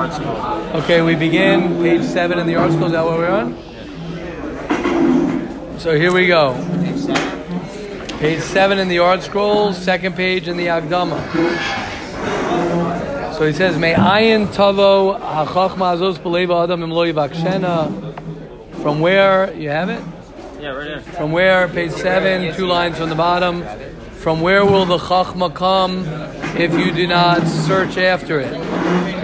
Okay, we begin page seven in the ArtScroll. Is that what we're on? So here we go. Page seven in the ArtScroll, second page in the Hakdama. So he says, "May ayin tavo hachachma azos adam im lo yivakshena." From where you have it? Yeah, right there. From where? Page seven, two lines from the bottom. From where will the chachma come if you do not search after it?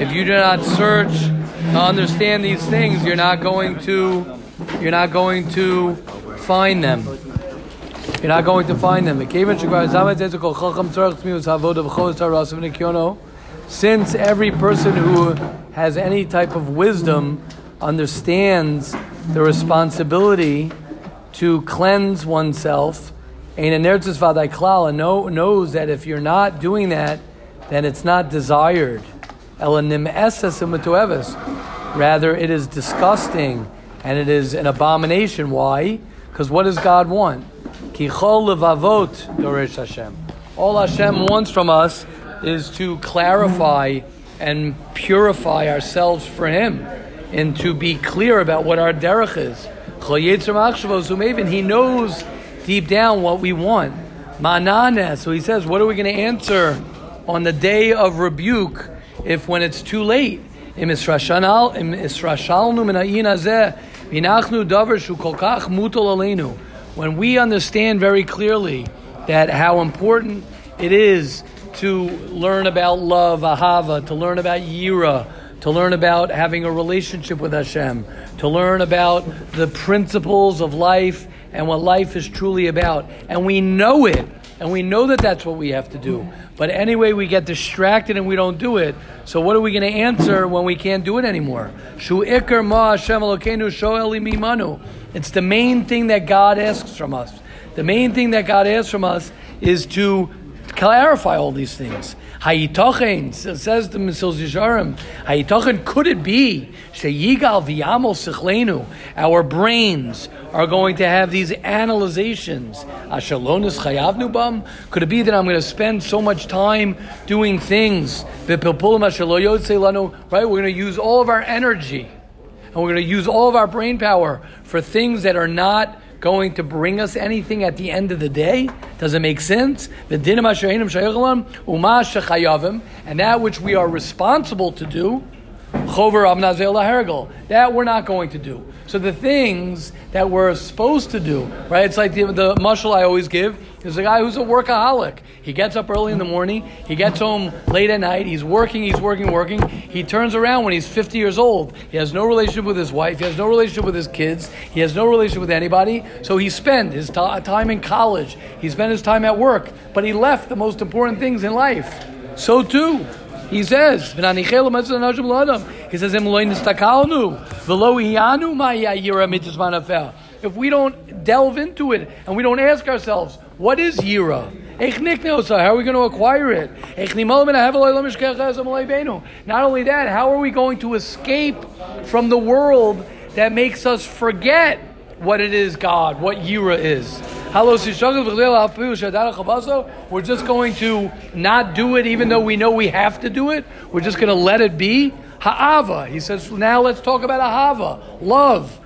If you do not search to understand these things, you're not going to, you're not going to find them. You're not going to find them. Since every person who has any type of wisdom understands the responsibility to cleanse oneself, and know, knows that if you're not doing that, then it's not desired. Rather, it is disgusting and it is an abomination. Why? Because what does God want? All Hashem wants from us is to clarify and purify ourselves for Him and to be clear about what our derech is. He knows deep down what we want. Manane. So he says, what are we going to answer on the day of rebuke if when it's too late? When we understand very clearly that how important it is to learn about love, ahava, to learn about yira, to learn about having a relationship with Hashem, to learn about the principles of life and what life is truly about. And we know it, and we know that that's what we have to do. But anyway, we get distracted and we don't do it. So what are we going to answer when we can't do it anymore? It's the main thing that God asks from us. The main thing that God asks from us is to clarify all these things. Hayitochen says the Mesil Yisharim. Hayitochen could it be sheyigal v'yamol sichlenu? Our brains are going to have these analyzations. Ashalonis chayavnu bam. Could it be that I'm going to spend so much time doing things? Right, we're going to use all of our energy, and we're going to use all of our brain power for things that are not going to bring us anything at the end of the day? Does it make sense? The dinama shahinum shayoglam, umash shahayavim, and that which we are responsible to do, that we're not going to do. So the things that we're supposed to do, right? It's like the, the mushal I always give is a guy who's a workaholic. He gets up early in the morning, he gets home late at night, he's working, he's working, working. He turns around when he's 50 years old. He has no relationship with his wife, he has no relationship with his kids, he has no relationship with anybody. So he spent his t- time in college, he spent his time at work, but he left the most important things in life. So too. He says, he says, if we don't delve into it and we don't ask ourselves, what is Yira? How are we going to acquire it? Not only that, how are we going to escape from the world that makes us forget what it is God, what Yira is? We're just going to not do it even though we know we have to do it. We're just going to let it be. Ha'ava. He says, now let's talk about ahava, love.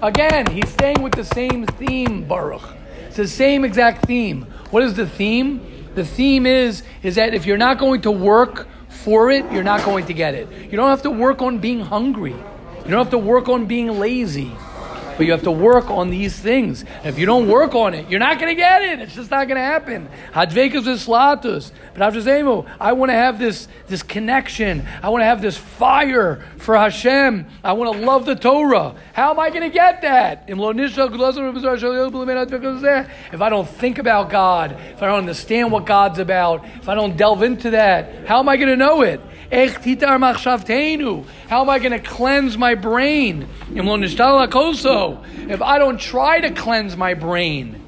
Again, he's staying with the same theme, Baruch. It's the same exact theme. What is the theme? The theme is, is that if you're not going to work for it, you're not going to get it. You don't have to work on being hungry. You don't have to work on being lazy, but you have to work on these things. if you don't work on it, you're not going to get it. It's just not going to happen. Hadvekas islatus. But Avshazemu, I want to have this, this connection. I want to have this fire for Hashem. I want to love the Torah. How am I going to get that? If I don't think about God, if I don't understand what God's about, if I don't delve into that, how am I going to know it? How am I going to cleanse my brain? If I don't try to cleanse my brain,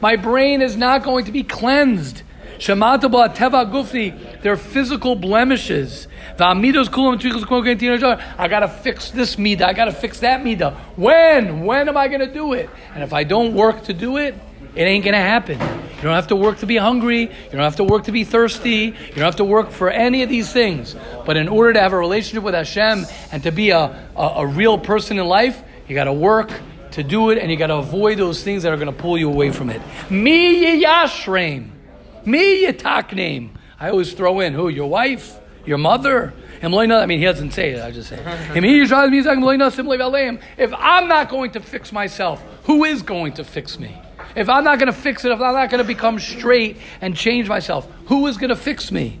my brain is not going to be cleansed. Shemata their physical blemishes. I gotta fix this mida, I gotta fix that mida. When? When am I gonna do it? And if I don't work to do it, it ain't gonna happen. You don't have to work to be hungry. You don't have to work to be thirsty. You don't have to work for any of these things. But in order to have a relationship with Hashem and to be a, a, a real person in life, you got to work to do it and you got to avoid those things that are going to pull you away from it. Mi yashreim. Mi name. I always throw in who? Your wife? Your mother? I mean, he doesn't say it, I just say If I'm not going to fix myself, who is going to fix me? If I'm not going to fix it, if I'm not going to become straight and change myself, who is going to fix me?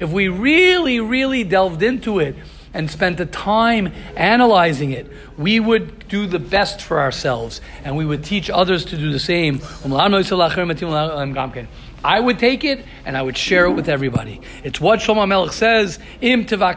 If we really, really delved into it and spent the time analyzing it, we would do the best for ourselves and we would teach others to do the same. I would take it and I would share it with everybody. It's what Shlomo Melech says, Im monim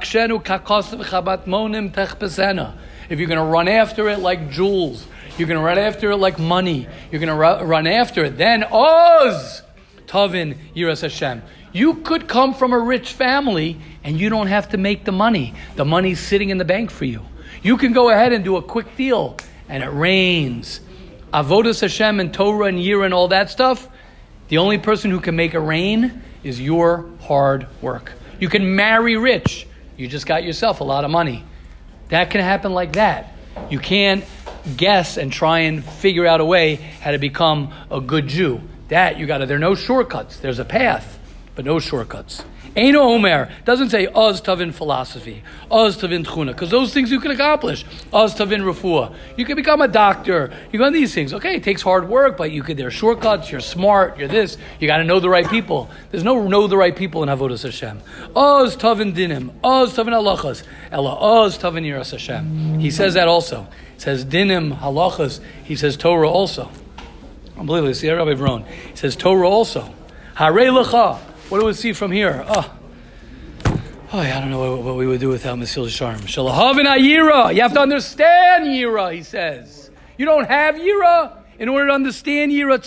If you're going to run after it like jewels, you're going to run after it like money, you're going to run after it, then Oz Tavin Yiras Hashem. You could come from a rich family and you don't have to make the money. The money's sitting in the bank for you. You can go ahead and do a quick deal and it rains. Avodas Hashem and Torah and Yira and all that stuff, the only person who can make it rain is your hard work. You can marry rich. You just got yourself a lot of money. That can happen like that. You can't guess and try and figure out a way how to become a good Jew. That you got to. There are no shortcuts. There's a path, but no shortcuts. Aino Omer doesn't say Oz Tavin philosophy, Oz Tavin Tchuna, because those things you can accomplish. Oz Tavin Refuah. You can become a doctor. You got these things. Okay, it takes hard work, but you could. There are shortcuts. You're smart. You're this. You got to know the right people. There's no know the right people in Avodas Hashem. Oz Tavin Dinim. Oz Tavin Halachas. Ella Oz Tavin Yiras Hashem. He says that also. He says Dinim Halachas. He says Torah also. Unbelievable. See, Rabbi Veron. He says Torah also. Hare Lecha. What do we see from here? Ah. Oh, oh I don't know what, what we would do without Mesil Sharm. Shalahavin Yira. You have to understand Yira, he says. You don't have Yira. In order to understand Yira,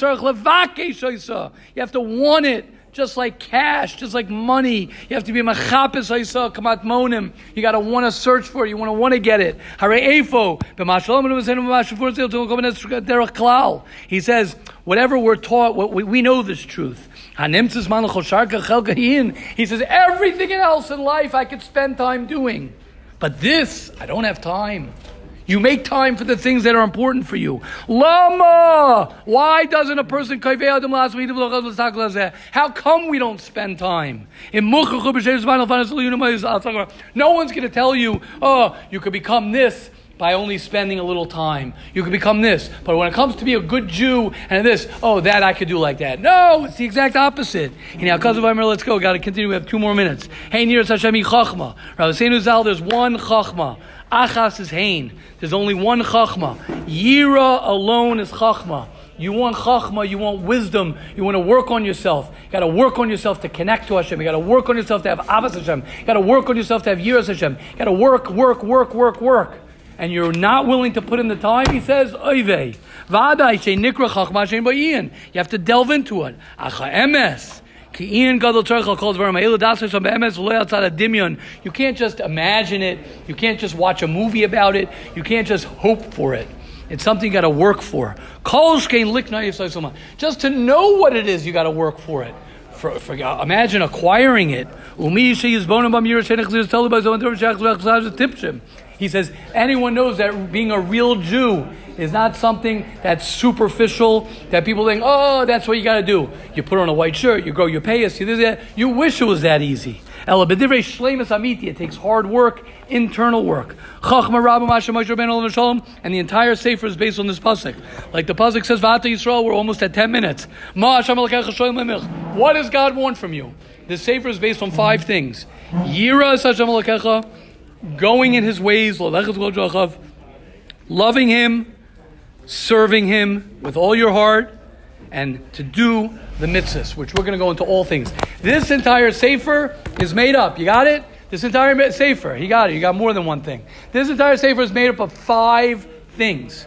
you have to want it just like cash, just like money. You have to be machapis haisa kamat monim. You got to want to search for it. You want to want to get it. He says, whatever we're taught, we, we know this truth. He says, everything else in life I could spend time doing. But this, I don't have time. You make time for the things that are important for you. Lama! Why doesn't a person How come we don't spend time? No one's going to tell you, oh, you could become this by only spending a little time. You can become this. But when it comes to be a good Jew and this, oh, that I could do like that. No, it's the exact opposite. And now, because of Amir, let's go. Got to continue. We have two more minutes. Hey, near Hashem Chachma. Rabbi Seinu Zal, there's one Chachma. Achas is Hain. There's only one Chachma. Yira alone is Chachma. You want chachma, you want wisdom, you want to work on yourself. You got to work on yourself to connect to Hashem. You got to work on yourself to have Avas Hashem. You got to work on yourself to have Yiras Hashem. You got to work, work, work, work, work and you're not willing to put in the time, he says, Oive. You have to delve into it. You can't just imagine it. You can't just watch a movie about it. You can't just hope for it. It's something you got to work for. Just to know what it is, you got to work for it. For, for, imagine acquiring it. He says, anyone knows that being a real Jew is not something that's superficial, that people think, oh, that's what you got to do. You put on a white shirt, you grow your payas, you do that. You wish it was that easy. It takes hard work, internal work. And the entire Sefer is based on this pasuk. Like the pasuk says, Vata Yisrael, we're almost at 10 minutes. What does God want from you? The Sefer is based on five things. Yira going in his ways, loving him, serving him with all your heart, and to do the mitzvahs, which we're going to go into all things. This entire sefer is made up. You got it? This entire sefer, you got it. You got more than one thing. This entire sefer is made up of five things: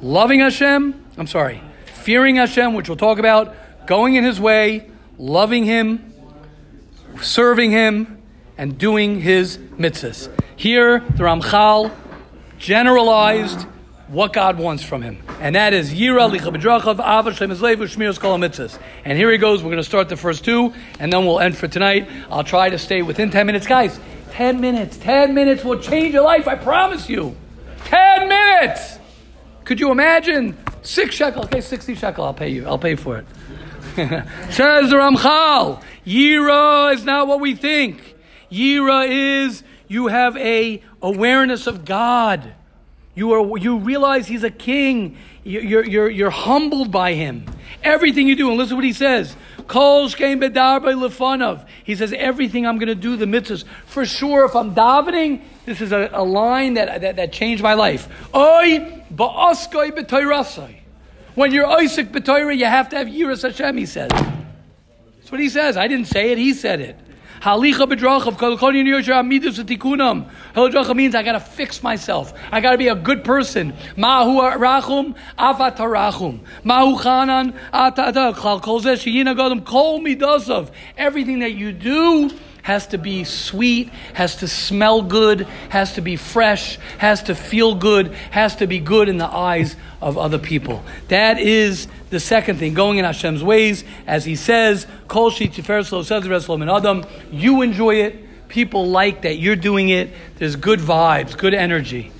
loving Hashem. I'm sorry, fearing Hashem, which we'll talk about. Going in His way, loving Him, serving Him, and doing His mitzvahs. Here, the Ramchal generalized what God wants from him. And that is Yira Licha B'drachav Ava Shem Ezlevu Shmiras Kol And here he goes. We're going to start the first two, and then we'll end for tonight. I'll try to stay within 10 minutes. Guys, 10 minutes. 10 minutes will change your life, I promise you. 10 minutes! Could you imagine? Six shekel. Okay, 60 shekel. I'll pay you. I'll pay for it. Says the Ramchal, Yira is not what we think. Yira is you have a awareness of God. You, are, you realize He's a king. You're, you're, you're humbled by Him. Everything you do, and listen to what He says. He says, everything I'm going to do, the mitzvahs. For sure, if I'm davening, this is a, a line that, that, that changed my life. When you're Isaac b'toyra, you have to have Yiras Hashem, he says. That's what he says. I didn't say it, he said it. Halicha bedrachav kolkoni niyosher amidus tikunam. Haladracha means I got to fix myself. I got to be a good person. Mahu rachum afat rachum. Mahu chanan atata kol zeh sheyina godam kol midasav. Everything that you do has to be sweet, has to smell good, has to be fresh, has to feel good, has to be good in the eyes of other people. That is the second thing, going in Hashem's ways, as he says, Kol says Adam, you enjoy it, people like that you're doing it, there's good vibes, good energy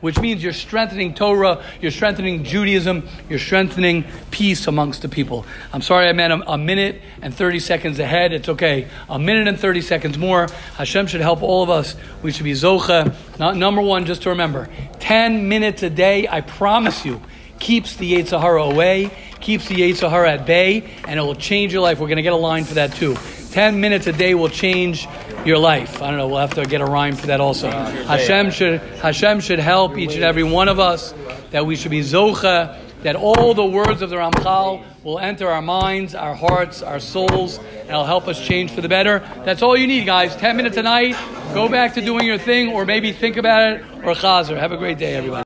which means you're strengthening Torah, you're strengthening Judaism, you're strengthening peace amongst the people. I'm sorry I meant a, a minute and 30 seconds ahead. It's okay. A minute and 30 seconds more. Hashem should help all of us. We should be Zocha. Not, number one, just to remember 10 minutes a day, I promise you, keeps the Yetzer Hara away, keeps the Yetzer Hara at bay, and it will change your life. We're going to get a line for that too. 10 minutes a day will change your life. I don't know, we'll have to get a rhyme for that also. Hashem should, Hashem should help each and every one of us that we should be Zocha, that all the words of the Ramchal will enter our minds, our hearts, our souls, and it'll help us change for the better. That's all you need, guys. 10 minutes a night. Go back to doing your thing, or maybe think about it, or chazer. Have a great day, everybody.